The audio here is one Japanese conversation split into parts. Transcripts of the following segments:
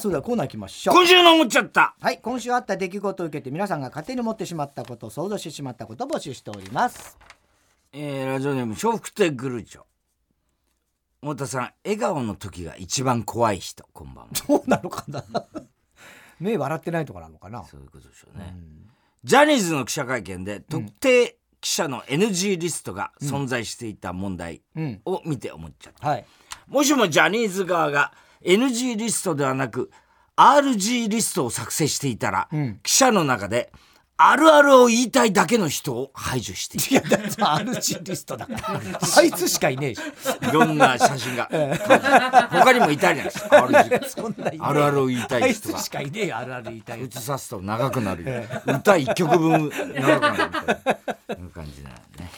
それではコーナー行きましょう。今週の思っちゃった。はい今週あった出来事を受けて皆さんが勝手に持ってしまったこと想像してしまったことを募集しております。えー、ラジオネーム笑福亭グルーチョ。太田さん笑顔の時が一番怖い人。こんばんは。そうなのかな。目笑ってないとかなのかな。そういうことでしょうね、ジャニーズの記者会見で特定記者の NG リストが存在していた問題うん。を見て思っちゃった、はい。もしもジャニーズ側が NG リストではなく RG リストを作成していたら、ん。記者の中であるあるを言いたいだけの人を排除していいやだって RG リストだから。あいつしかいねえし。るいろんな写真が。他にもいたじゃないですか RG あるあるを言いたあいい人が。つしかいねえよあるある言いたい映さすと長くなるよ。歌一曲分長くなるみたいな。いう感じだよね、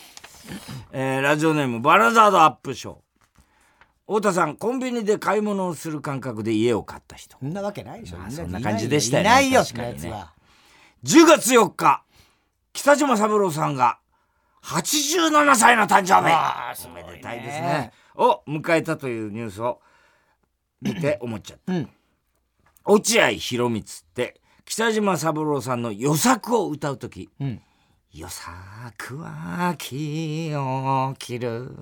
えーラジオネームバラザードアップショー太田さんコンビニで買い物をする感覚で家を買った人。そんなわけないでしょ。まあそんな感じでしたよね。いないよ確かにね。そんなやつは。10月4日北島三郎さんが87歳の誕生日。あおめでたいですね。を迎えたというニュースを見て思っちゃった、うん。落合博満って北島三郎さんの予作を歌う時。うん「予作は気を切る」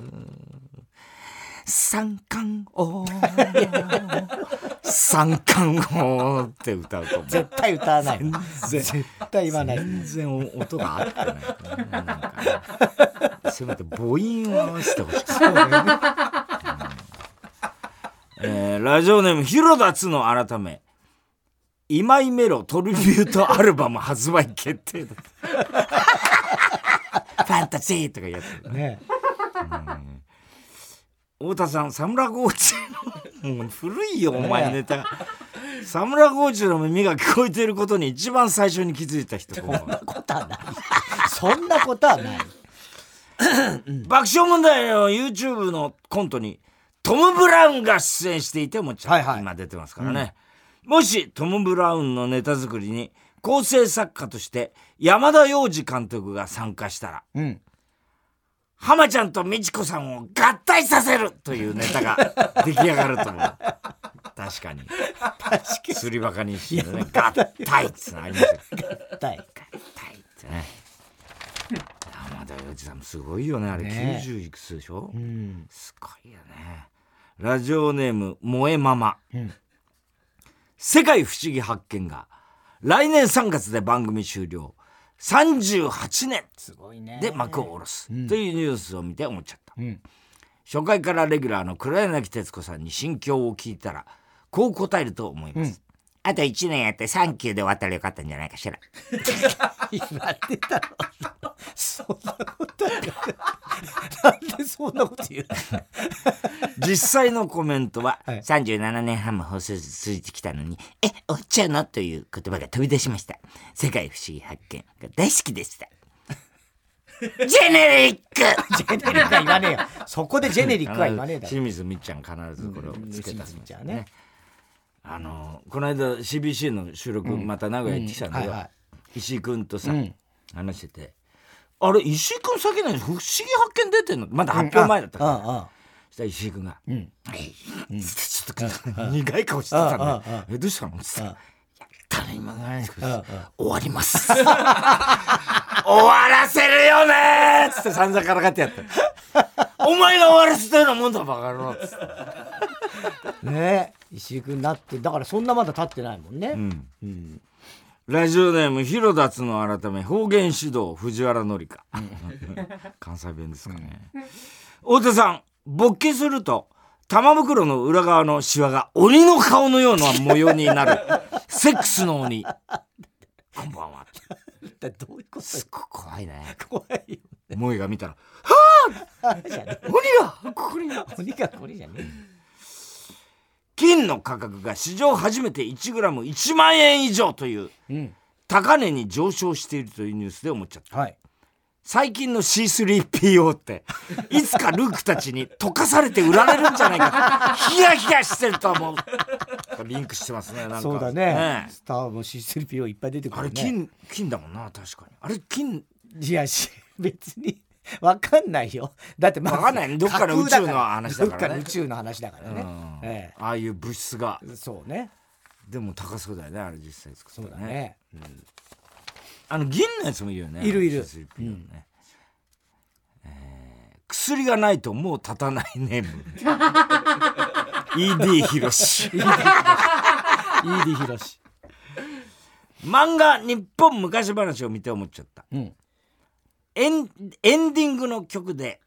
三冠王。三冠王って歌うと思う。絶対歌わない全然。絶対言わない。全然音が合ってない。なんかね。せめて母音を合わせてほしい、えーラジオネーム広田つの改め。今井メロトリビュートアルバム発売決定。だ ファンタジーとかやってる。ね太田さんサムラゴーチの古いよお前ネタ サムラゴーチの耳が聞こえていることに一番最初に気づいた人。こんばんはことはない。そんなことはない。爆笑問題の YouTube のコントにトム・ブラウンが出演していてもはいはい。今出てますからね、もしトム・ブラウンのネタ作りに構成作家として山田洋次監督が参加したらうん浜ちゃんと美智子さんを合体させるというネタが出来上がると思う。確かに。確かすりバカにしてね。合体ってのありますよ。にたい合体ってね。山田洋次さんもすごいよね。あれね。90いくつでしょ、うん。すごいよね。ラジオネーム萌えママ、ん。世界不思議発見が来年3月で番組終了38年。すごいね。で幕を下ろす。というニュースを見て思っちゃった、ん。初回からレギュラーの黒柳徹子さんに心境を聞いたらこう答えると思います、あと1年やってサンキューで終わったらよかったんじゃないかしら。言われたろそんなことはなんでそんなこと言う 実際のコメントは、はい。37年半も放送続いてきたのに「え終わっちゃうの?」という言葉が飛び出しました。世界不思議発見が大好きでした。ジェネリック！ジェネリックは言わねえよ。そこでジェネリックは言わねえだろ。清水みっちゃん必ずこれをつけた清水みっちゃんねあのこの間 CBC の収録、また名古屋行ってきたんだけど、石井君とさ、ん。話しててあれ石井君先に不思議発見出てんの？まだ発表前だったから、したら石井君が「ん。はいちょっと苦い顔してたんだえどうしたの?」っつって「うんいやただ今がないですけ終わります」終わらせるよね！っつって散々からかってやった。お前が終わらせたようなもんだバカ野郎。っつって。ね。え石井君なってだからそんなまだ経ってないもんね、うん。うん。ラジオネーム広田つの改め方言指導藤原紀香。関西弁ですかね。太田さん勃起すると玉袋の裏側のシワが鬼の顔のような模様になる。セックスの鬼。こんばんは。だどういうことすっごい怖いね。怖いよ萌えが見たらじゃね鬼がここに鬼がこれじゃね金の価格が史上初めて 1g1 万円以上といううん。高値に上昇しているというニュースで思っちゃった。はい。最近の C3PO って いつかルークたちに溶かされて売られるんじゃないかヒヤヒヤしてると思う。リンクしてますねなんか。そうだね。えスターも C3PO いっぱい出てくあれるね金金だもんな確かに。あれ金。いやし別にわかんないよ。だってまずわかんない。どっかの宇宙の話だからね。どっかの宇宙の話だからね、うんえああいう物質が。えそうね。でも高そうだよねあれ実際作そうったらだね。あの銀のやつもいるよねいるいる。C3PO ね。えー薬がないともう立たないネーム ED ひろし ED ひろし漫画「日本昔話」を見て思っちゃった。うん。エンエンディングの曲で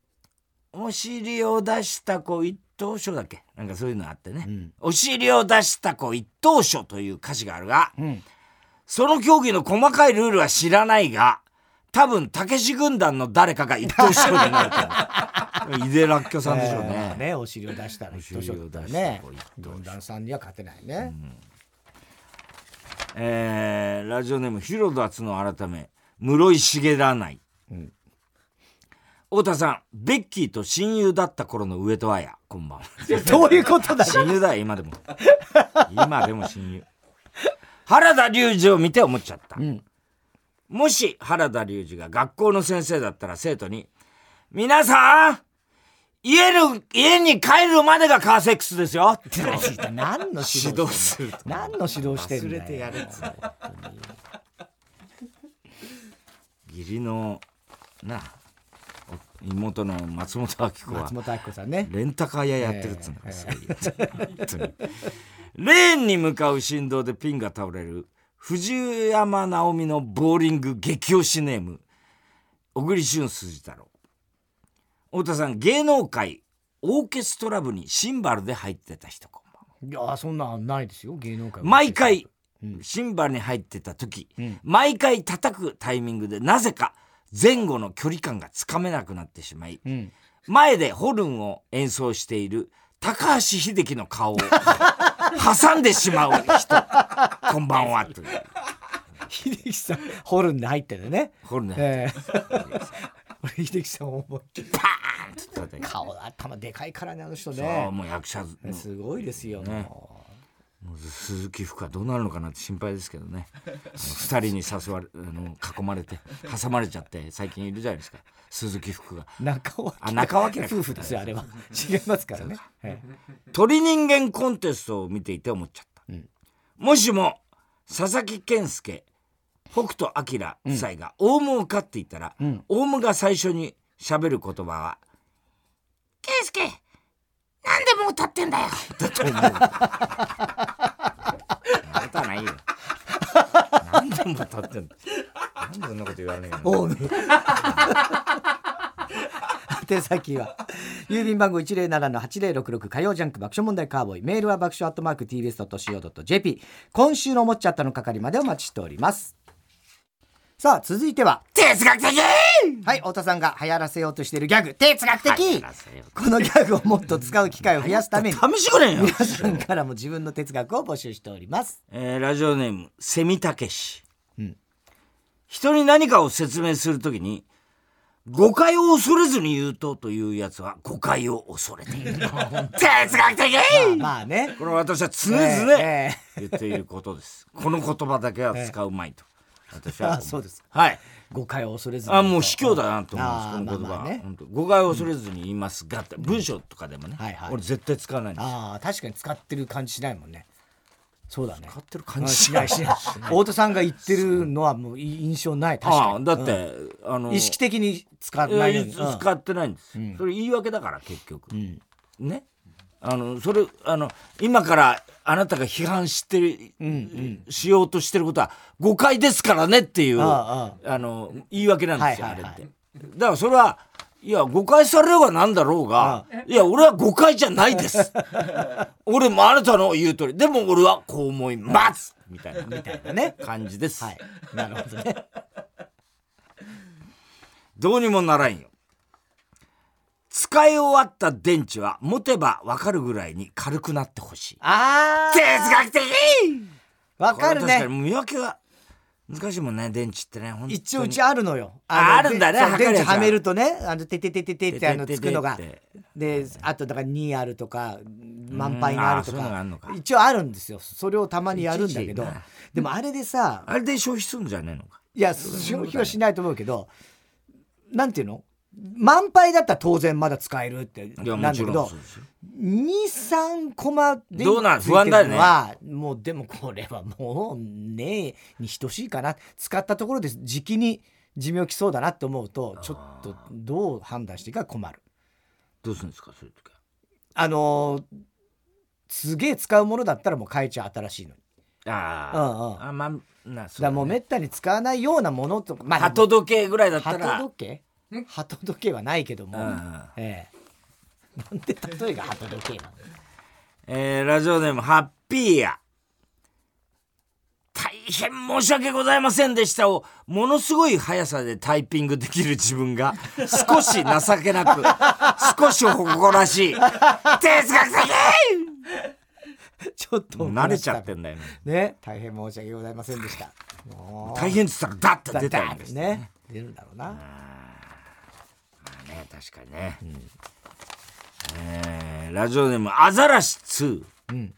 「お尻を出した子一等賞」だっけ？なんかそういうのあってね、ん。お尻を出した子一等賞という歌詞があるが、うん。その競技の細かいルールは知らないが多分たけし軍団の誰かが一等賞になると思う井出らっきょさんでしょうね,、えーねお尻を出したら一等賞だね。軍団さんには勝てないね。えーラジオネーム広田つの改め。室井茂らない、ん太田さんベッキーと親友だった頃の上戸彩こんばんは。どういうことだよ。親友だよ今でも。今でも親友。原田龍二を見て思っちゃった、ん。もし原田龍二が学校の先生だったら生徒に「皆さん家の家に帰るまでがカーセックスですよ」って何の指指導すると。何の指導してんだよ。忘れてやつ義理のなあ。お妹の松本明子は松本明子さんね。レンタカー屋やってるっつうんだから、そういう本当に。レーンに向かう振動でピンが倒れる藤山直美のボーリング激推しネーム小栗旬筋太郎。太田さん芸能界オーケストラ部にシンバルで入ってた人こんばんはいやそんなんないですよ芸能界は。毎回うん。シンバルに入ってた時、ん。毎回叩くタイミングでなぜか前後の距離感がつかめなくなってしまい、うん。前でホルンを演奏している高橋秀樹の顔を挟んでしまう人。こんばんはという。秀樹さんホルンで入ってるね。ホルンねええ。俺秀樹さん思いっきり。パーンって顔頭でかいからねあの人そうねもう役者の。すごいですよ、ね。もう鈴木福はどうなるのかなって心配ですけどね。あの二人に誘われあの囲まれて挟まれちゃって最近いるじゃないですか。鈴木福が。中尾あ中尾明夫婦ですよあれは。違いますからね、え鳥人間コンテストを見ていて思っちゃった、ん。もしも佐々木健介北斗晶夫妻がオウムを飼っていたら、ん。オウムが最初に喋る言葉は「健介なんでもう立ってんだよ」だと思う。ことはないよ。なんでもう立ってんだなんでそんなこと言われないのオウム宛先は郵便番号107-8066火曜ジャンク爆笑問題カーボーイ。メールは爆笑アットマーク TBS.CO.JP 今週の思っちゃったの係までお待ちしておりますさあ続いては。哲学的！はい太田さんが流行らせようとしているギャグ。哲学的、このギャグをもっと使う機会を増やすために。試してくれんよ。皆さんからも自分の哲学を募集しております。えーラジオネームセミたけし、うん。人に何かを説明するときに誤解を恐れずに言うとというやつは誤解を恐れている。哲学的！まあね。これは私は常々え言っていることです、この言葉だけは使うまいと私は。あそうですはい。誤解を恐れずに。あもう卑怯だなと思いますあーこの言葉。は、まあまあね。誤解を恐れずに言いますがって。文章とかでもね、はいはい。俺絶対使わないんですよ。ああ確かに使ってる感じしないもんね。そうだね。使ってる感あじしない。しない太田さんが言ってるのはもう印象ない確あかに。あだって、あのうん意識的に使わないように使ってないんです、うん。それ言い訳だから結局、うん。ねあのそれあの今からあなたが批判してる、うんうん。しようとしてることは誤解ですからねっていうあの言い訳なんですよ、はいはいはい。あれって。だからそれはいや誤解されようがなんだろうがいや俺は誤解じゃないです。俺もあなたの言う通り。でも俺はこう思います。みたいなみたいなね。感じです、はい。なるほどね。どうにもならんよ使い終わった電池は持てば分かるぐらいに軽くなってほしい。あ哲学的わかるね。確かに見分けが難しいもんね電池ってね一応うちあるのよ。あのあるんだね電池はめるとねあのてててててってあのつくのが。であとだから2あるとか満杯のあるとか。るのか。一応あるんですよ。それをたまにやるんだけど。でもあれでさあれで消費するんじゃねえのか。いや消費はしないと思うけどなんていうの？満杯だったら当然まだ使えるってなんだけどろんそうですよ。23コマでどうなん不安だよねもうでもこれはもうねえに等しいかな使ったところで時期に寿命きそうだなって思うとちょっとどう判断していいか困る。どうするんですか？そういう時はあのーすげえ使うものだったらもう変えちゃう新しいのに。あうんうん。ああまあなそうだからもうめったに使わないようなものとかま鳩時計ぐらいだったら。鳩時計？鳩時計はないけども、うんええ。なんで例えが鳩時計なの。えーラジオネームハッピーや。大変申し訳ございませんでしたをものすごい速さでタイピングできる自分が少し情けなく 少し誇らしい。哲学ちょっと的慣れちゃってんだよね。ね。大変申し訳ございませんでした。大変っつったらダッと出たんですね。出るんだろうなね確かにね、えーラジオネームアザラシ2うん。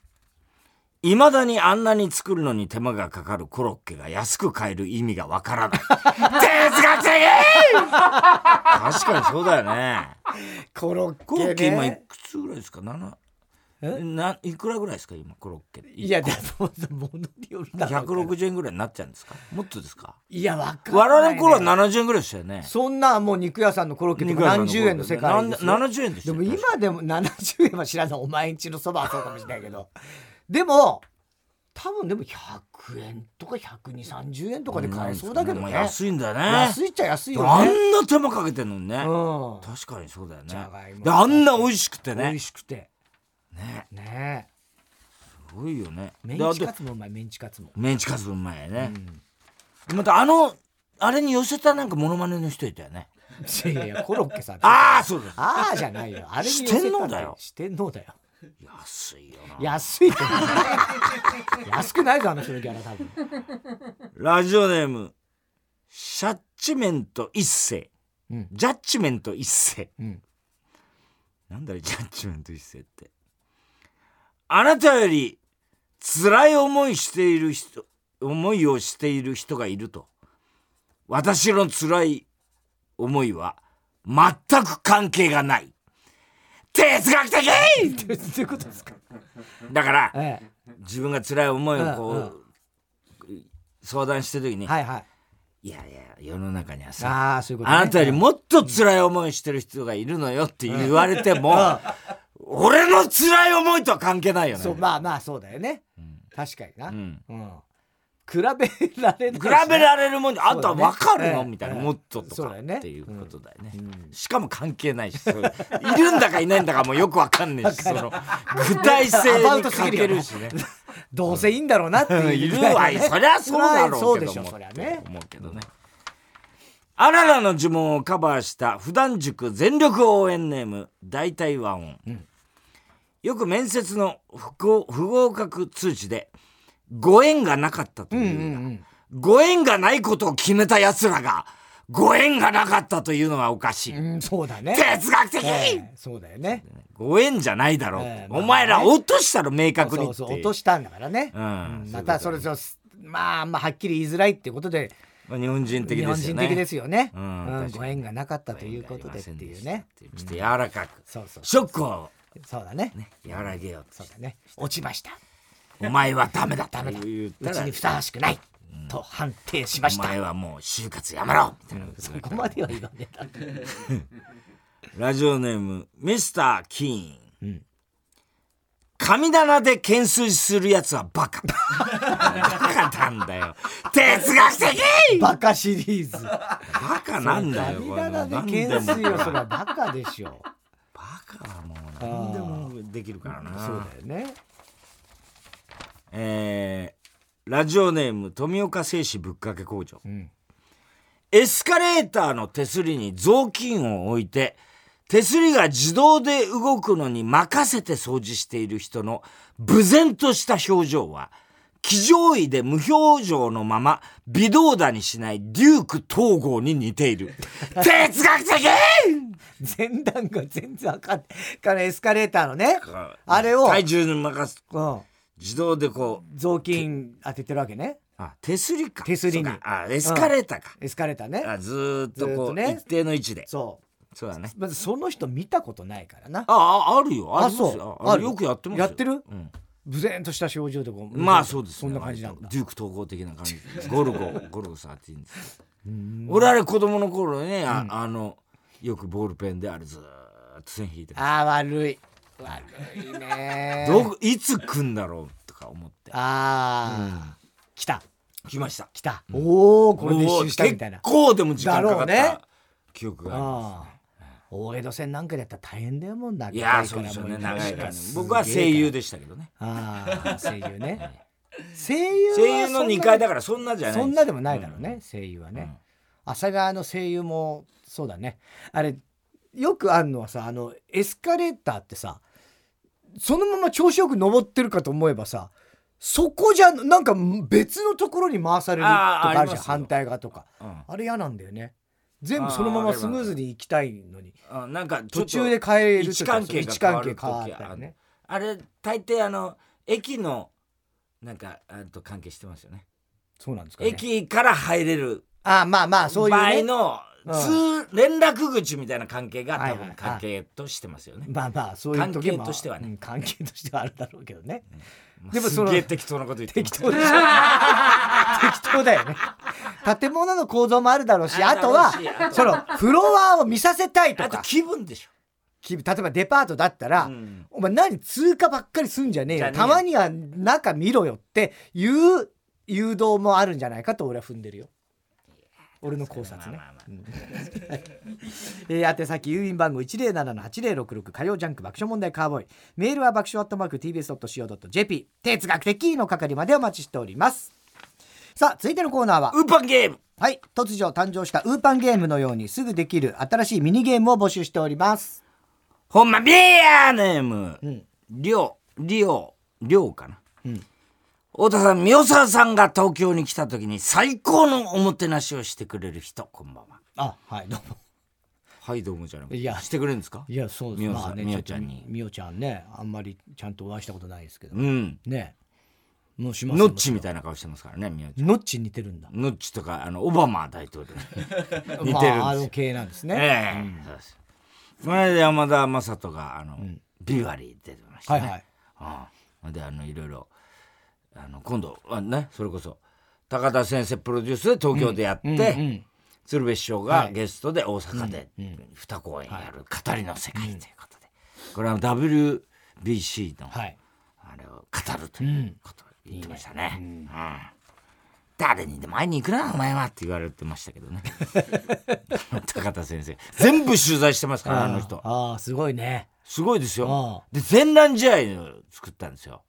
いまだにあんなに作るのに手間がかかるコロッケが安く買える意味がわからない。哲学的確かにそうだよね。コロッケ、ね、コロッケ今いくつぐらいですか？7えないくらぐらいですか？今コロッケって。いやでも ものによるだろうから160円ぐらいになっちゃうんですか？もっとですか？いやわかんない、ね、我々の頃は70円ぐらいでしたよね。そんなもう肉屋さんのコロッケとか何十円の世界ですよ。なん70円でしたでよも今でも70円は知らない。お前んちのそばはそうかもしれないけど。でも多分でも100円とか12030円とかで買えそうだけどね。まあ安いんだよね。安いっちゃ安いよあねんな手間かけてんのにね、うん。確かにそうだよじゃねがいも。であんな美味しくて美味ねしくてね。ね。すごいよね。メンチカツもうまいメンチカツも。メンチカツうまいね。う、ん。でまたあのあれに寄せたなんかモノマネの人いたよね。いやいやコロッケさん。ああそうですああじゃないよ。あれに寄せた四天王だよ。四天王だよ。安いよな。安いって。安くないぞあの人のギャラ多分。ラジオネームシャッチメント一世。うん。ジャッジメント一世。うん。なんだろジャッジメント一世ってあなたより辛い思いしている人思いをしている人がいると。私の辛い思いは全く関係がない。哲学的！どういうことですか？だからえ自分が辛い思いをこう、うん相談してる時に、えはいはい。いやいや世の中にはさあね、あなたよりもっと辛い思いしてる人がいるのよって言われても、俺の辛い思いとは関係ないよね。そうまあまあそうだよね。うん。確かにな、ううん。ん比べられないし比べられるもんで、あとは分かるの、みたいな、ええ。もっととかね。っていうことだよね。うん。しかも関係ないし、いるんだかいないんだかもよく分かんないし、その具体性に欠けるしね。どうせいいんだろうなっていういるわい、そりゃそうだろそううでしょけど思うけどね。あららの呪文をカバーした普段塾全力応援ネーム大体和音、うんよく面接の不合不合格通知でご縁がなかったとうんういう、ん。ご縁がないことを決めた奴らがご縁がなかったというのはおかしい、うん、うん、そうだね、哲学的、ええそうだよね。ご縁じゃないだろう、ええまあね。お前ら落としたろ明確にそうそう落としたんだからね、うん。またそれとまああんまはっきり言いづらいっていうことでまあ日本人的日ですよね。本人的ですよね、うんうんご縁がなかったということでっていうね。ちょっと柔らかく、そうそう。ショックをそうだね。ね和らげようとそうだね。落ちました。お前はダメだダメだ。うちにふさわしくない、と判定しました。お前はもう就活やめろ。みたいな、そこまでは言わねえだろラジオネームミスター・キーン、うん。神棚で懸垂するやつはバカ。バカなんだよ。哲学的！バカシリーズ。バカなんだよ神棚で懸垂よそれはバカでしょ。バカはもう何でもできるからな。そうだよね。えーラジオネーム富岡製紙ぶっかけ工場。うん。エスカレーターの手すりに雑巾を置いて手すりが自動で動くのに任せて掃除している人の無然とした表情は騎乗位で無表情のまま微動だにしないデューク統合に似ている。哲学的！前段が全然あかんからエスカレーターのねあれを体重に任す。うん。自動でこう雑巾当ててるわけね。あ手すりか。手すりに。あエスカレーターか、エスカレーターね。あずーっとこうね。一定の位置で。そそうだね。まずその人見たことないからな。あああるよ。ああそう。ある。よくやってますよ。やってる？うん無然とした表情でこうまあそうですね。そんな感じなんだ。デューク統合的な感じ。ゴルゴ ゴルゴ13です俺あれ子供の頃ねあ,、あのよくボールペンであれずーっと線引いてあー悪い。悪いねどこいつ来んだろうとか思って。ああ、来た。来ました。来た、おおこれで一周したみたいな。結構でも時間かかっだろうね。た記憶があります。ああ大江戸線なんかでやったら大変だよもんな。いやーそうですよね長いから。ね僕は声優でしたけどね。ああ声優ね。声 優は声優の2階だかからそんなじゃないそんなでもないだろうね、ん。声優はね。うん、朝川の声優もそうだね。あれよくあるのはさあのエスカレーターってさそのまま調子よく登ってるかと思えばさそこじゃなんか別のところに回されるとかあるじゃん反対側とか。うん。あれ嫌なんだよね全部そのままスムーズに行きたいのに。あなんか途中で変える位置関係が位置変わる時あね。あれ大抵あの駅のなんかあと関係してますよね。そうなんですかね。駅から入れるあまあまあそういう場合ねのうん。通連絡口みたいな関係が多はいはい分関係としてますよね。まあまあそういう時も関係としてはね。うん関係としてはあるだろうけどね。まあでもそのすげえ適当なこと言って 適当でしょ適当だよね。建物の構造もあるだろうしああとはそのフロアを見させたいとあとか気分でしょ。き例えばデパートだったら、うん。お前何通過ばっかりすんじゃねえよ。よ。たまには中見ろよっていう誘導もあるんじゃないかと俺は踏んでるよ。俺の考察ね。えー宛先郵便番号107-8066火曜ジャンク爆笑問題カーボーイ。メールは爆笑アットマーク TBS.CO.JP 哲学的の係までお待ちしておりますさあ続いてのコーナーは。ウーパンゲーム。はい突如誕生したウーパンゲームのようにすぐできる新しいミニゲームを募集しております。ほんまビアネーム。うん。りょうりょうりょうかな。うん。太田さん、宮沢さんが東京に来た時に最高のおもてなしをしてくれる人、こんばんは。あはいどうも。はい、どうもじゃなくていや。してくれるんですか？いやそうです。みおさんまあねみおちゃんに。みおちゃんねあんまりちゃんとお会いしたことないですけど、うん。ねもうしますノッチみいたいな顔してますからね、みおちゃん。ノッチに似てるんだ。ノッチとか、あの、オバマ大統領。に 似てるんです。よ。まあ、あの系なんですね、ええそうです。この間山田雅人が、あの、ビバリー出てましたね。はいはい。ああ。であのいろいろあの今度はねそれこそ高田先生プロデュースで東京でやって、うんうん鶴瓶師匠がはい。ゲストで大阪で2公演やる語りの世界ということで、これは WBC のはい。あれを語るということを言ってましたね。うん。誰にでも会いに行くなお前はって言われてましたけどね。高田先生。全部取材してますからあの人。ああすごいね。すごいですあよ。で、全覧試合を作ったんですよ。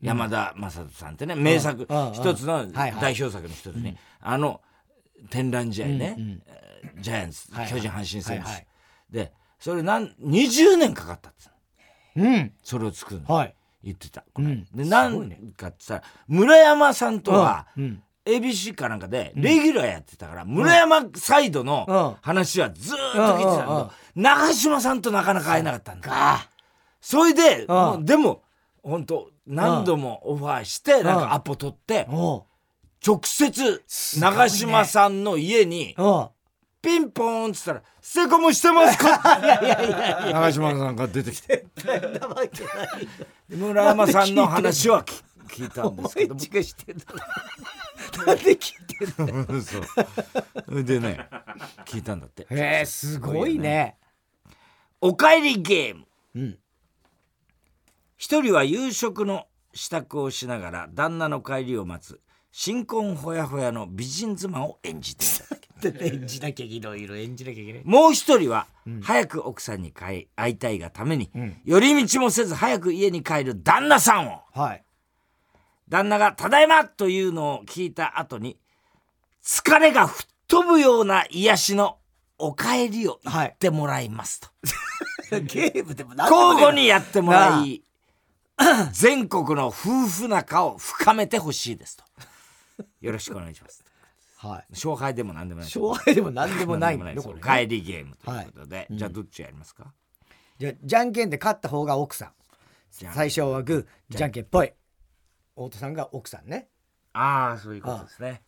山田雅人さんってね、名作うん。うん、一つの代表作の一つに、あの、天覧試合ね、えージャイアンツ、はいはい。巨人阪神戦です。はいはい。で、それなん、20年かかったんです。うん。それを作るの。はい言ってた。うん。で、すなんかって言ったら、村山さんとは、うん ABC かなんかでレギュラーやってたから、村山サイドうん。の話はずーっと聞いてたんだけど、長嶋さんとなかなか会えなかったんだ。あそれで、ん。もうでも本当何度もオファーして、なんかアポ取って、直接長嶋さんの家にピンポーンっつったら「セコムしてますか?」長嶋さんが出てきて。村山さんの話は聞聞いたんですけども。なんで聞いてんの？そうでね聞いたんだって。へえすごいね。おかえりゲーム。うん。一人は夕食の支度をしながら旦那の帰りを待つ新婚ほやほやの美人妻を演じていた演じなきゃいけない色演じなきゃいけない。もう一人は、早く奥さんに帰会いたいがために、寄り道もせず早く家に帰る旦那さんを。はい。旦那が「ただいま!」というのを聞いた後に疲れが吹っ飛ぶような癒しのお帰りを言ってもらいますと、ゲームでも何でもね交互にやってもらい全国の夫婦仲を深めてほしいですと。よろしくお願いしますはい。勝敗でも何でもない。勝敗でも何でもない。んだ帰りゲームということで、じゃあどっちやりますか、じゃあじゃんけんで勝った方が奥さん。最初はグーじゃんけん。ぽい。太田さんが奥さんね。ああそういうことですね。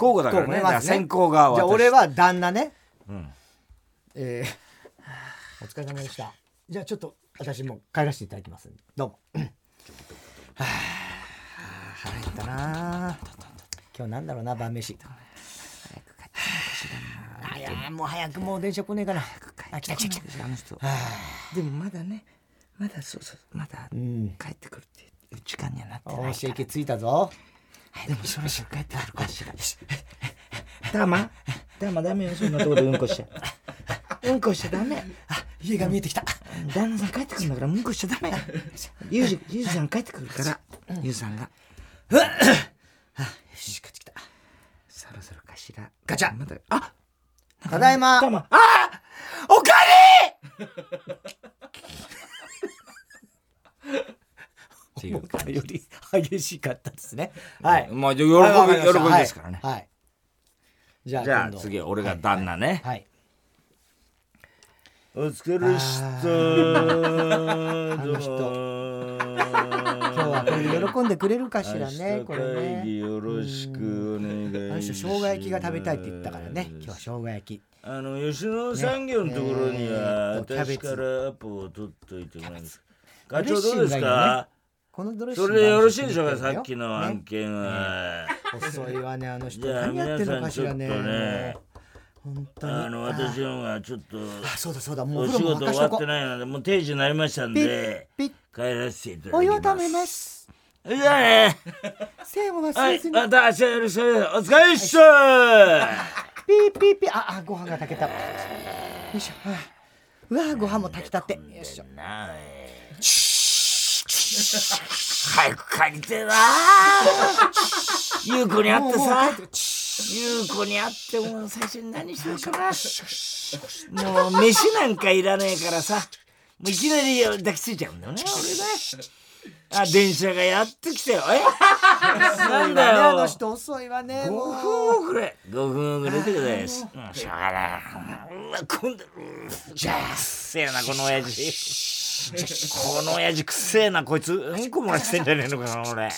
交互だからね。ねだから先行側はじゃあ俺は旦那ね。うん。えーお疲れ様でした。じゃあちょっと私も帰らせていただきます。どうも。はあ腹減ったな今日なんだろうな晩飯。あいやもう早くもう電車来ねえかなあ来た来た来た。あの人。でもまだねまだそうそうまだうん。帰ってくるっていう時間にはなっておないーし駅着いたぞ。でもそろそろ帰ってくるかしら。ダマ？ダマダメよそんなとこでうんこしちゃう。んこしちゃダメ。あ家が見えてきた。旦那さん帰ってくるんだからうんこしちゃダメ。ユージユージさん帰ってくるから。ユーさんが よし帰ってきた。そろそろかしら。ガチャ。まだ。あただいま。ダマあおかえり。思ったより。激しかったですね。はい。まあ喜び喜びですからね。はい。はい。じゃあじゃあ今度。次俺が旦那ね。はい。お疲れしたあの人喜んでくれるかしらねこれね。よろしくお願いします。生姜焼きが食べたいって言ったからね。今日は生姜焼き。あの吉野産業のところにはねえー私からアポを取っといてもらいます。課長どうですか？このドレッシングそれでよろしいでしょうか？さねっきの案件は。遅いわねあの人。何やってんのかしらね。あの私のがちょっとあそうだそうだ。もうお仕事終わってないのでもう定時になりましたんでピッ。帰らせていただきます。お湯をためますじゃあね。せーも忘はいれずに、また明日よろしくお疲れっしゃピーピーピー。ああご飯が炊けた。よいしょ。はあうわご飯も炊きたて。よいしょ。な早く帰りてえな優子に会ってさ。もうもう帰って優子に会っても最初に何しようかな。もう飯なんかいらねえからさ。もういきなり抱きついちゃうんだよね俺ねあ電車がやってきたよ。え？なんだねあのよ人遅いわね5もう分遅れ。5分遅れてくださいです。うん。しょうがない。うわ今度じゃあせえなこの親父。この親父くっせえなこいつうんこ漏らしてんじゃねえのかな俺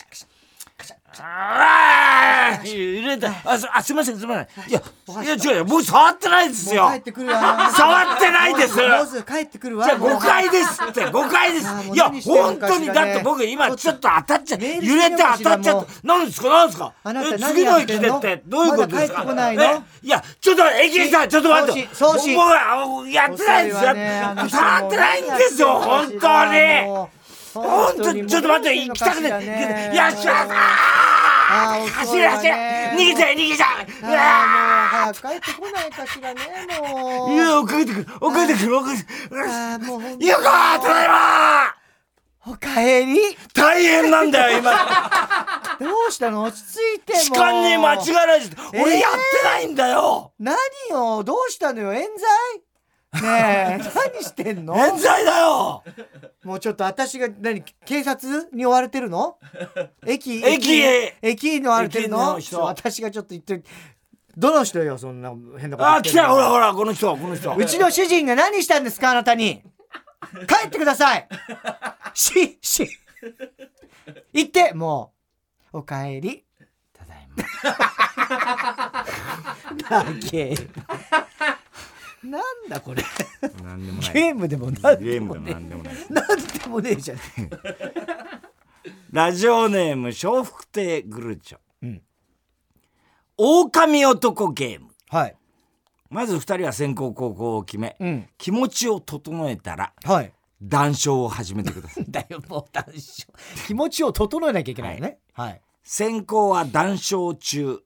ああ入れた。あすあすいませんすいません。いやい。や違うよもう触ってないですよ。もう帰ってくるわ。触ってないです。もうすぐ帰ってくるわ。じゃあ誤解です。って誤解です。いや本当にだって僕今ち。ょっと当たっちゃ揺れて当たっちゃった何ですか何ですか？あなたえ何やっ次の駅でってどういうことですか？いやちょっと駅員さんちょっと待って。送信送信。僕はやってないですよ。触ってないんですよ本当に。もう本当にちょっと待って行きたくて何してんのかしらね。いやっしゃあー走れ走れ。逃げちゃえ逃げちゃえうわもう早く帰ってこないかしらねもう。ーいや追ってくる。追ってくる追ってくる。もうこただいまおかえり。大変なんだよ今。どうしたの？落ち着いても時間に間違えないしえー俺やってないんだよ。何よどうしたのよ？冤罪？ねえ何してんの？冤罪だよ！もうちょっと私が何警察に追われてるの？駅駅へ！駅に追われてる駅の私がちょっと言ってどの人よそんな変なことあ来たほらほらこの人この人。うちの主人が何したんですかあなたに？帰ってください。しし。行ってもうおかえり。ただいま。だ けなんだこれ。なんでもない。ゲームでもなんゲームでもねでもなんでもない。なんでもねえじゃんラジオネーム笑福亭グルチョ。うん。狼男ゲーム。はい。まず二人は先行後攻を決めうん。気持ちを整えたらはい。談笑を始めてください。だよもう談笑。気持ちを整えなきゃいけないよね。はい。先行は談笑中。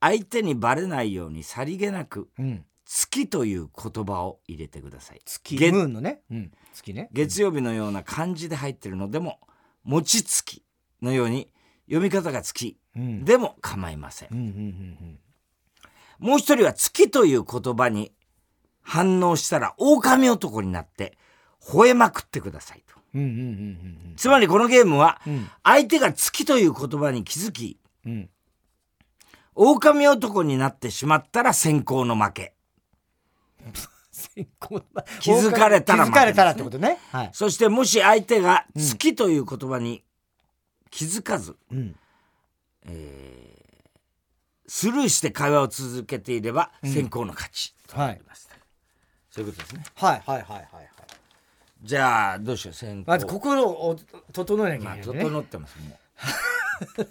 相手にバレないようにさりげなくうん「月」という言葉を入れてください。月月。ムーンのね。うん。月ね。月曜日のような漢字で入ってるのでも餅つきのように読み方が月うん。でも構いません。うんうんうんもう一人は月という言葉に反応したら狼男になって吠えまくってくださいと。うんうんうんうんつまりこのゲームはうん。相手が月という言葉に気づきうんうん。狼男になってしまったら先行の負け 気づかれたら気づかれたらってことね。はい。そしてもし相手が月という言葉に気づかず、うん。えースルーして会話を続けていれば先行の勝ち、はい。そういうことですね。はいはいはいはいはい。じゃあどうしよう先行。まず心を整えなきまあゃいけない、ね。整ってますもう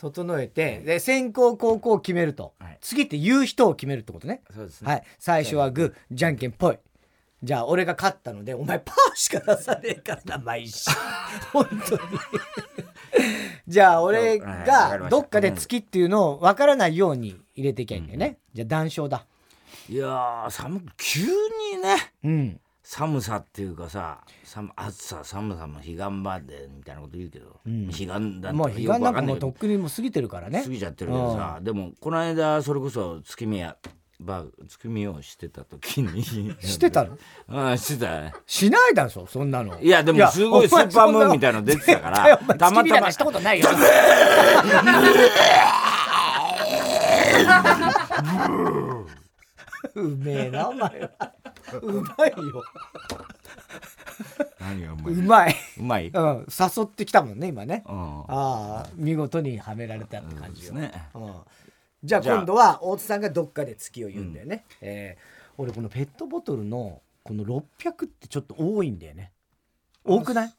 整えてで先行後攻を決めると、はい。次って言う人を決めるってことね。そうですね。はい。最初はグーじゃんけんぽい。じゃあ俺が勝ったのでお前パーしか出さねえからな毎週。本当に。じゃあ俺がどっかで月っていうのを分からないように入れていきゃいいんだよね、じゃあ談笑だ。いやー寒急にね。うん寒さっていうかさ寒暑さ寒さも彼岸までみたいなこと言うけど、ん。彼岸だもう彼岸なんかもうととっくにもう過ぎてるからね。過ぎちゃってるけどさでもこの間それこそ月見やバー月見をしてた時に。してたの？あ あしてたね。しないだろそんなの。いやでもすごいスーパームーンみたいなの出てたからたたまたま。したことないよ。うめえなお前はうまいよ。何がうまいうまい、うまい？うん、誘ってきたもんね今ね。うん。ああ見事にはめられたって感じよ、ね。うん、じゃあ今度は大津さんがどっかで月を言うんだよね、えー俺このペットボトルのこの600ってちょっと多いんだよね。多くない、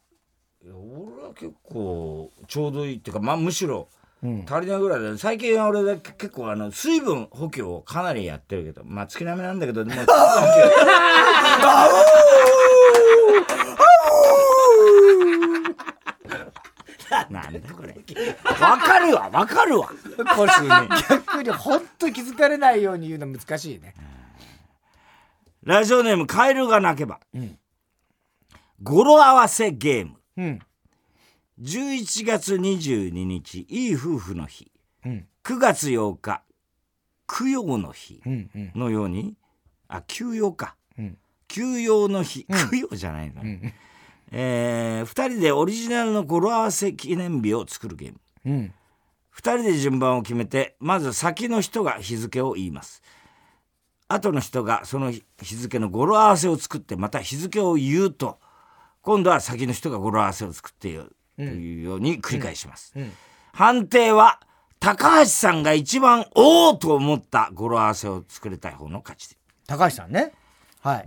いや俺は結構ちょうどいいっていうかまあむしろうん、足りないぐらいで最近俺だけ結構あの水分補給をかなりやってるけどまあ月並みなんだけどでも なんだこれ。わかるわわかるわ。これ逆に本当に気づかれないように言うの難しいね。ラジオネームカエルが鳴けば、ん。語呂合わせゲーム。うん11月22日いい夫婦の日。うん。9月8日供養の日。うんうん。のようにあ休養か。うん。休養の日、うん。供養じゃないの、うん。えー、2人でオリジナルの語呂合わせ記念日を作るゲーム。うん。2人で順番を決めてまず先の人が日付を言います。後の人がその日付の語呂合わせを作ってまた日付を言うと今度は先の人が語呂合わせを作ってというように繰り返します、うん。判定は高橋さんが一番おおと思った語呂合わせを作れたい方の勝ち高橋さんね。はい。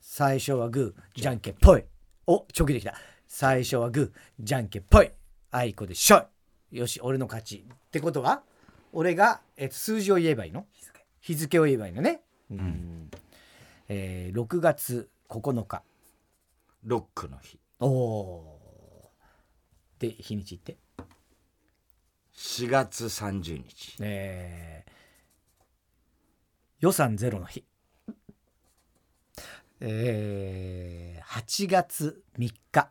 最初はグーじゃんけんぽい。おチョキできた。最初はグーじゃんけんぽい。あいこでしょい。よし俺の勝ちってことは俺が、えっと、数字を言えばいいの？日付を言えばいいのね。うん、えー、6月9日。ロックの日。おおーで日にち言って？4月30日。え。ー、予算ゼロの日。えー、8月3日。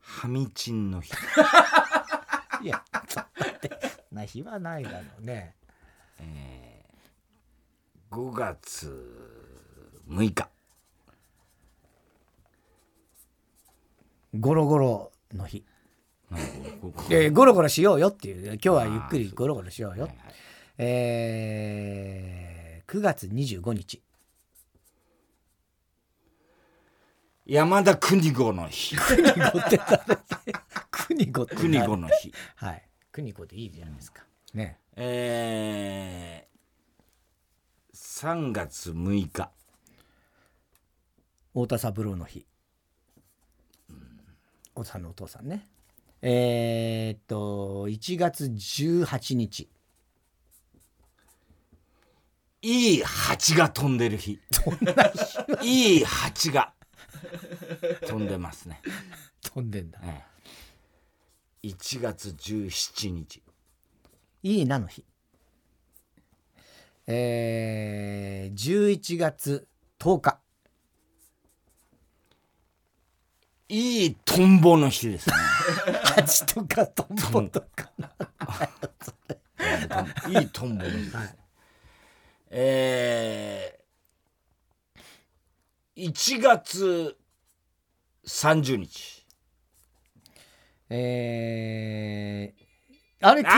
ハミチンの日。いやちょっと待って。な日はないだろうね。5月6日。ゴロゴロの日。なんかここいやいやゴロゴロしようよっていう。今日はゆっくりゴロゴロしようよ、はいはい。えー、9月25日山田邦子の日。クニゴって誰？クニゴって誰？邦子の日。はい。クニゴでいいじゃないですか。ね。えー、3月6日。太田三郎の日太田さんのお父さんね。えー、っと1月18日いい蜂が飛んでる日。いい蜂が。飛んでますね、飛んでんだ。ええ、1月17日いいなの日。えー、11月10日いいトンボの日ですね。とかトンボとか。いいトンボ。の日です、ねえー、1月30日えー、あれあー時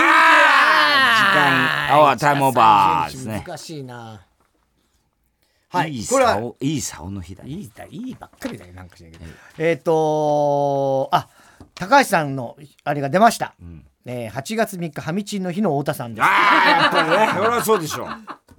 間アワータイムオーバーですね。難しいなはい。いいこれは竿いい竿の日だね。いいだいいばっかりだよなんかしないけど、え。っ、とあ高橋さんのあれが出ました、ん。えー8月3日ハミチンの日の太田さんです。ああやっぱりね。それはそうでしょう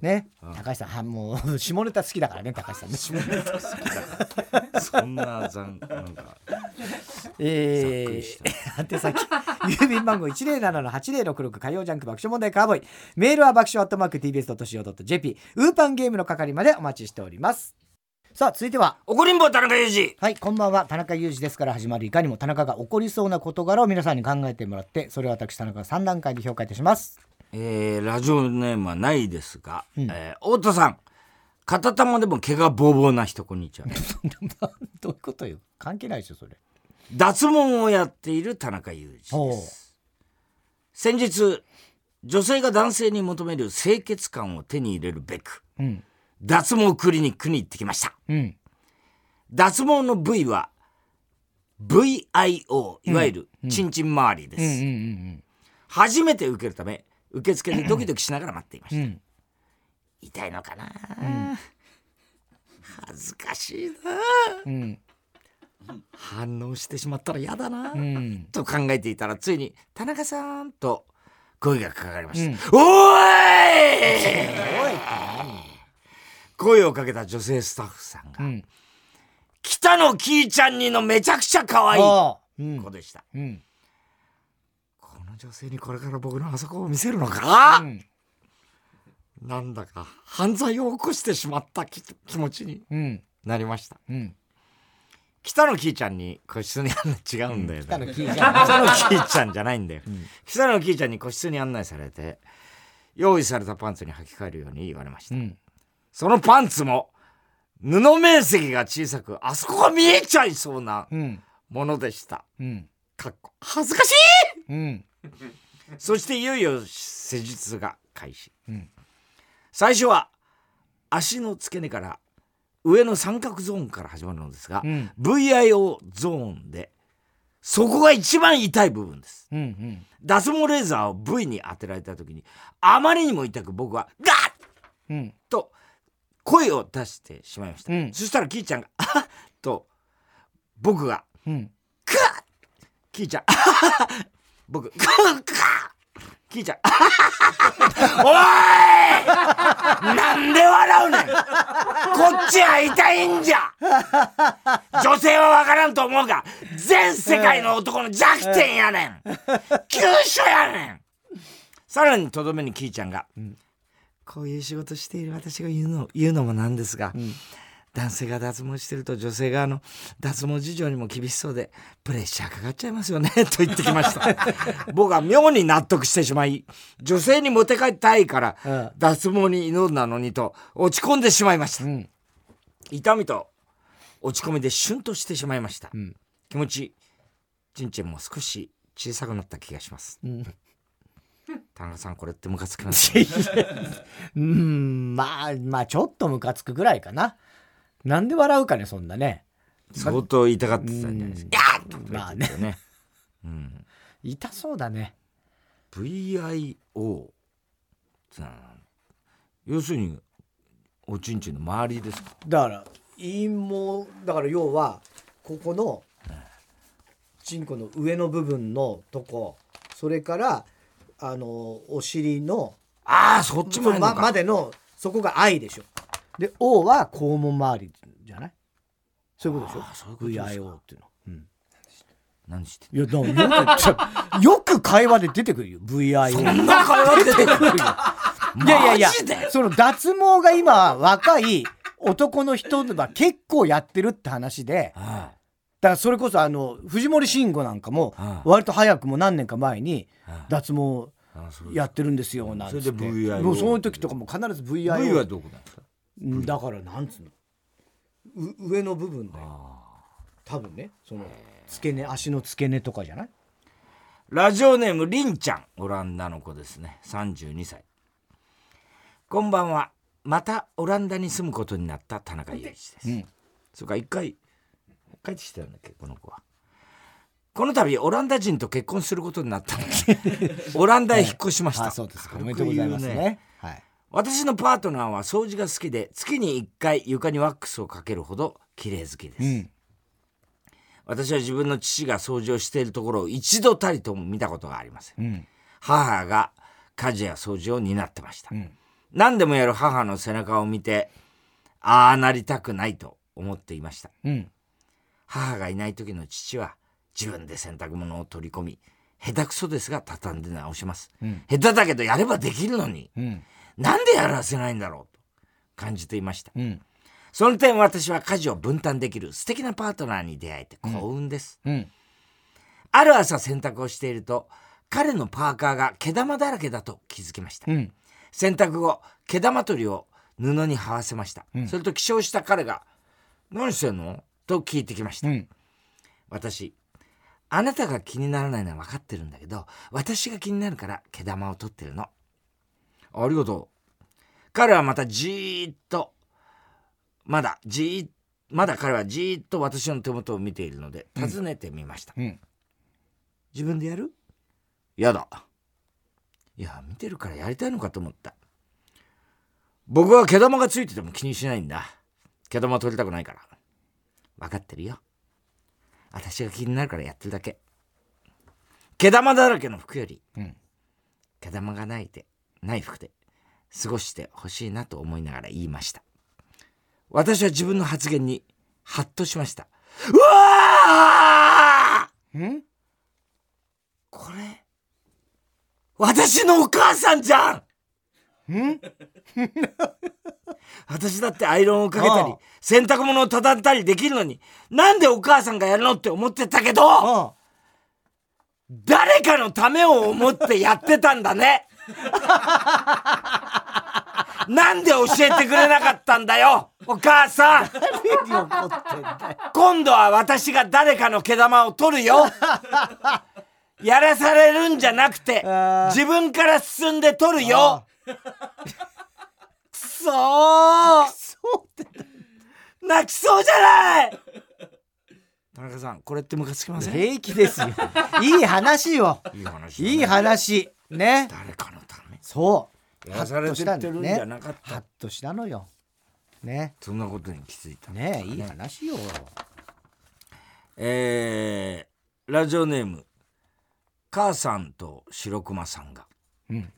ね。高橋さんはもう 下ネタ好きだからね高橋さんね。下ネタ好きだから。そんな残なんか えー、宛先。郵便番号107-8066火曜ジャンク爆笑問題カーボーイ。メールは爆笑アットマーク TBS.CO.JP ウーパンゲームの係までお待ちしております。さあ続いては。怒りんぼ田中裕二。はいこんばんは。田中裕二ですから始まるいかにも田中が起こりそうな事柄を皆さんに考えてもらってそれを私田中が3段階で評価いたしますえー、ラジオネームはないですが、うん。えー太田さん。片玉でも毛がボーボーな人こんにちはどういうことよ。関係ないでしょそれ。脱毛をやっている田中裕二です。先日女性が男性に求める清潔感を手に入れるべくうん。脱毛クリニックに行ってきました。うん。脱毛の部位は VIO いわゆるチンチン周りです、初めて受けるため受付でドキドキしながら待っていました、うん。うん痛いのかな、恥ずかしいな。うん。反応してしまったら嫌だな、うん。と考えていたらついに「田中さん」と声がかかりました「うん。おーい!おい」声をかけた女性スタッフさんがうん「北野キーちゃんにのめちゃくちゃ可愛い子でした。うん女性にこれから僕のあそこを見せるのか、うん。なんだか犯罪を起こしてしまったき気持ちにうん。なりました。うん。北野キーちゃんに個室に案内違うんだよね、北野キーちゃん。北野キーちゃんじゃないんだよ、ん。北野キーちゃんに個室に案内されて用意されたパンツに履き替えるように言われました、うん。そのパンツも布面積が小さくあそこが見えちゃいそうなうん。ものでした。うん。かっこ恥ずかしい！うん そしていよいよ施術が開始、うん。最初は足の付け根から上の三角ゾーンから始まるのですが、うん。VIO ゾーンでそこが一番痛い部分です。うんうん。脱毛レーザーを V に当てられた時にあまりにも痛く僕はガッ！うん。と声を出してしまいました、うん。そしたらキーちゃんが「あはっ」と僕がうん「クッ!」キーちゃんあはは僕「クックッ!」キーちゃんあははおい！なんで笑うねん。こっちは痛いんじゃ。女性はわからんと思うが全世界の男の弱点やねん。急所やねん。さらにとどめにキーちゃんが、こういう仕事している私が言うの言うのもなんですが、男性が脱毛してると女性側の脱毛事情にも厳しそうでプレッシャーかかっちゃいますよね と言ってきました。僕は妙に納得してしまい女性にモテ帰たいからうん。脱毛に挑んだのにと落ち込んでしまいました。うん。痛みと落ち込みでシュンとしてしまいました、ん。気持ちちんちんも少し小さくなった気がします、ん。田中さんこれってムカつきますねうんまあまあちょっとムカつくぐらいかななんで笑うかねそんなね。相当痛がってたんじゃないですか、やーっとか言ってたよね、うん。痛そうだね。VIO 要するにおちんちんの周りですか？だから陰毛だから要はここのチンコの上の部分のとこそれからあのお尻のああそっちもまか、までのそこが I でしょで O は肛門周りじゃない？そういうことでしょ？ういうことで VIO っていうの、うん、何していやよくよく会話で出てくるよ。VIO そんな会話出てくるよ。いやいやいや。その脱毛が今若い男の人は結構やってるって話ではだからそれこそあの藤森慎吾なんかもはい。割と早くも何年か前にはい。脱毛やってるんですよなんて。それで VIO もうその時とかも必ず V VIO はどこなんですか？うんだからなんつうの？う上の部分だよ。多分ね。その付け根足の付け根とかじゃない？ラジオネームりんちゃん。オランダの子ですね。32歳こんばんは。またオランダに住むことになった田中裕二です、うん。それから一回帰ってきてたんだっけ？この子は。この度オランダ人と結婚することになったの。で オランダへ引っ越しました、あそうです。かおめでとうございますね。はい私のパートナーは掃除が好きで月に1回床にワックスをかけるほど綺麗好きです、うん。私は自分の父が掃除をしているところを一度たりとも見たことがありません。うん。母が家事や掃除を担ってました、うん。何でもやる母の背中を見てああなりたくないと思っていました。うん。母がいない時の父は自分で洗濯物を取り込み下手くそですが畳んで直します、うん。下手だけどやればできるのに。うんなんでやらせないんだろうと感じていました。うん。その点私は家事を分担できる素敵なパートナーに出会えて幸運です、うん。ある朝洗濯をしていると彼のパーカーが毛玉だらけだと気づきました、うん。洗濯後毛玉取りを布に這わせました、うん。それと起床した彼が「何してんの?」と聞いてきました、うん。私あなたが気にならないのは分かってるんだけど私が気になるから毛玉を取ってるのありがとう。彼はまたじーっとまだじーっまだ彼はじーっと私の手元を見ているので尋ねてみました、うん。自分でやる？やだ。いや見てるからやりたいのかと思った。僕は毛玉がついてても気にしないんだ。毛玉取りたくないから。分かってるよ。私が気になるからやってるだけ。毛玉だらけの服よりうん。毛玉がないでない服で過ごしてほしいなと思いながら言いました。私は自分の発言にハッとしました。うわん？これ私のお母さんじゃん！うん？私だってアイロンをかけたり洗濯物を畳んだりできるのになんでお母さんがやるのって思ってたけどあ。誰かのためを思ってやってたんだね なんで教えてくれなかったんだよお母さん。何怒ってんだよ。今度は私が誰かの毛玉を取るよ。やらされるんじゃなくて自分から進んで取るよ。くそー。そうって。泣きそうじゃない。田中さんこれってムカつきません？平気ですよ。いい話よ。いい話だね。いい話ね。誰かのため？そう。やらされてってるんじゃなかった。ハッとしたのよ。ね。そんなことに気づいた。ねいい話よ。えー、ラジオネーム母さんと白熊さんが。うん。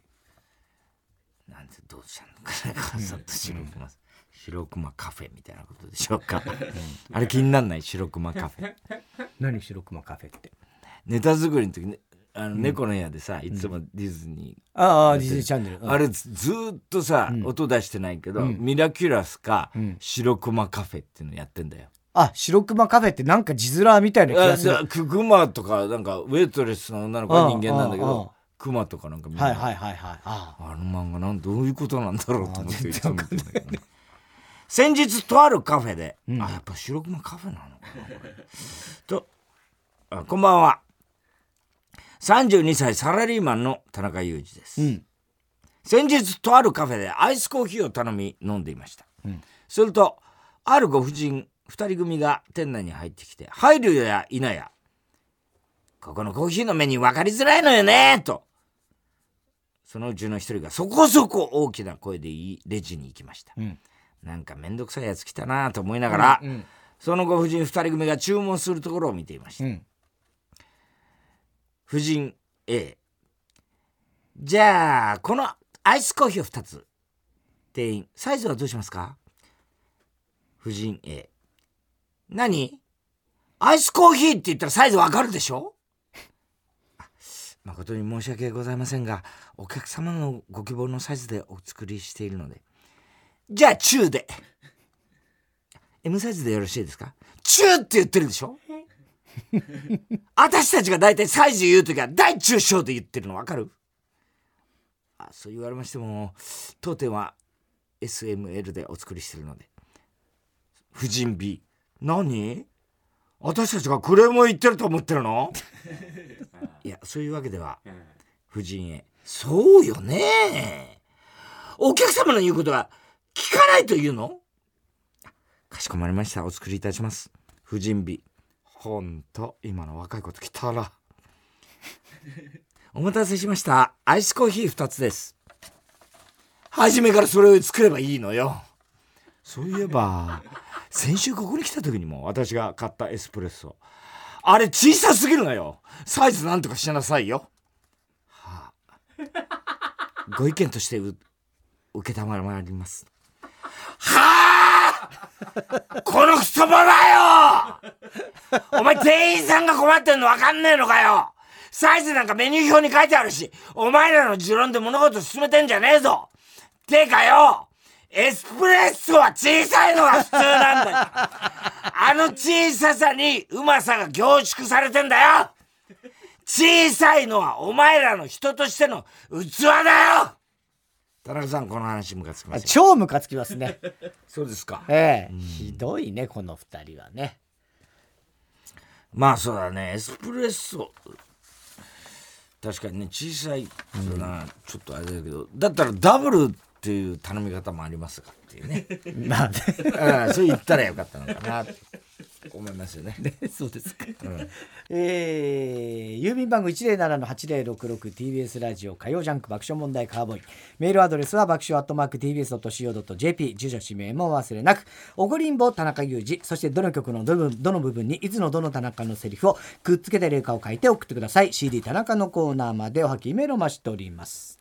なんてどうしたのかな母さんと白熊さん。白熊カフェみたいなことでしょうか。あれ気になんない？白熊カフェ。何白熊カフェって？ネタ作りの時ねあの猫の部屋でさ、いつもディズニああディズニーチャンネル。ー、あれずっとさ、音出してないけど、ミラキュラスか、ん。白熊カフェっていうのやってんだよ。あ白熊カフェってなんか字面みたいな気あがする。だククマとかなんかウェイトレスの女の子は人間なんだけどクマとかなんか見なはいはいはいはい。ああ。の漫画なんどういうことなんだろうと思っていあつも見てね先日とあるカフェで、あやっぱ白熊カフェなのかなこれ。とあこんばんは32歳サラリーマンの田中裕二です、うん。先日とあるカフェでアイスコーヒーを頼み飲んでいました、ん。するとあるご婦人2人組が店内に入ってきて入るや否やここのコーヒーのメニュー分かりづらいのよねと。そのうちの一人がそこそこ大きな声で言いレジに行きました、うん。なんかめんどくさいやつ来たなと思いながら、うんそのご婦人2人組が注文するところを見ていました、うん婦人 A じゃあこのアイスコーヒーを2つ。店員。サイズはどうしますか？婦人 A 何？アイスコーヒーって言ったらサイズわかるでしょ？誠に申し訳ございませんがお客様のご希望のサイズでお作りしているので。じゃあ中で。M サイズでよろしいですか？中って言ってるでしょ？私たちが大体サイズ言う時は大中小で言ってるの分かる？あそう言われましても当店は SML でお作りしてるので。婦人 B 何？私たちがクレームを言ってると思ってるの？いやそういうわけでは婦人 A そうよね。お客様の言うことは聞かないというの？かしこまりました。お作りいたします。婦人 B ほんと今の若い子と来たら。お待たせしました。アイスコーヒー2つです。初めからそれを作ればいいのよ。そういえば先週ここに来た時にも私が買ったエスプレッソ。あれ小さすぎるのよ。サイズなんとかしなさいよ。はあ。ご意見として受けたまります。はあ。このクソババよ！お前店員さんが困ってんの分かんねえのかよ！サイズなんかメニュー表に書いてあるし、お前らの持論で物事進めてんじゃねえぞ！てかよ！エスプレッソは小さいのが普通なんだよ！あの小ささにうまさが凝縮されてんだよ！小さいのはお前らの人としての器だよ！田中さんこの話ムカつきます超ムカつきますね。そうですか。ええ。ひどいねこの二人はね。まあそうだね。エスプレッソ。確かにね小さいとな、ちょっとあれだけど。だったらダブルっていう頼み方もありますかっていうね。まあね。そう言ったらよかったのかなと思いますよね。ね そうですか、えー郵便番号 107-8066TBS ラジオ火曜ジャンク爆笑問題カーボーイ。メールアドレスは爆笑アットマーク TBS.CO.JP 住所氏名もお忘れなく。おごりんぼ田中裕二。そしてどの曲のどのどの部分にいつのどの田中のセリフをくっつけて例歌を書いて送ってください。CD 田中のコーナーまでおはきメールを待ちしております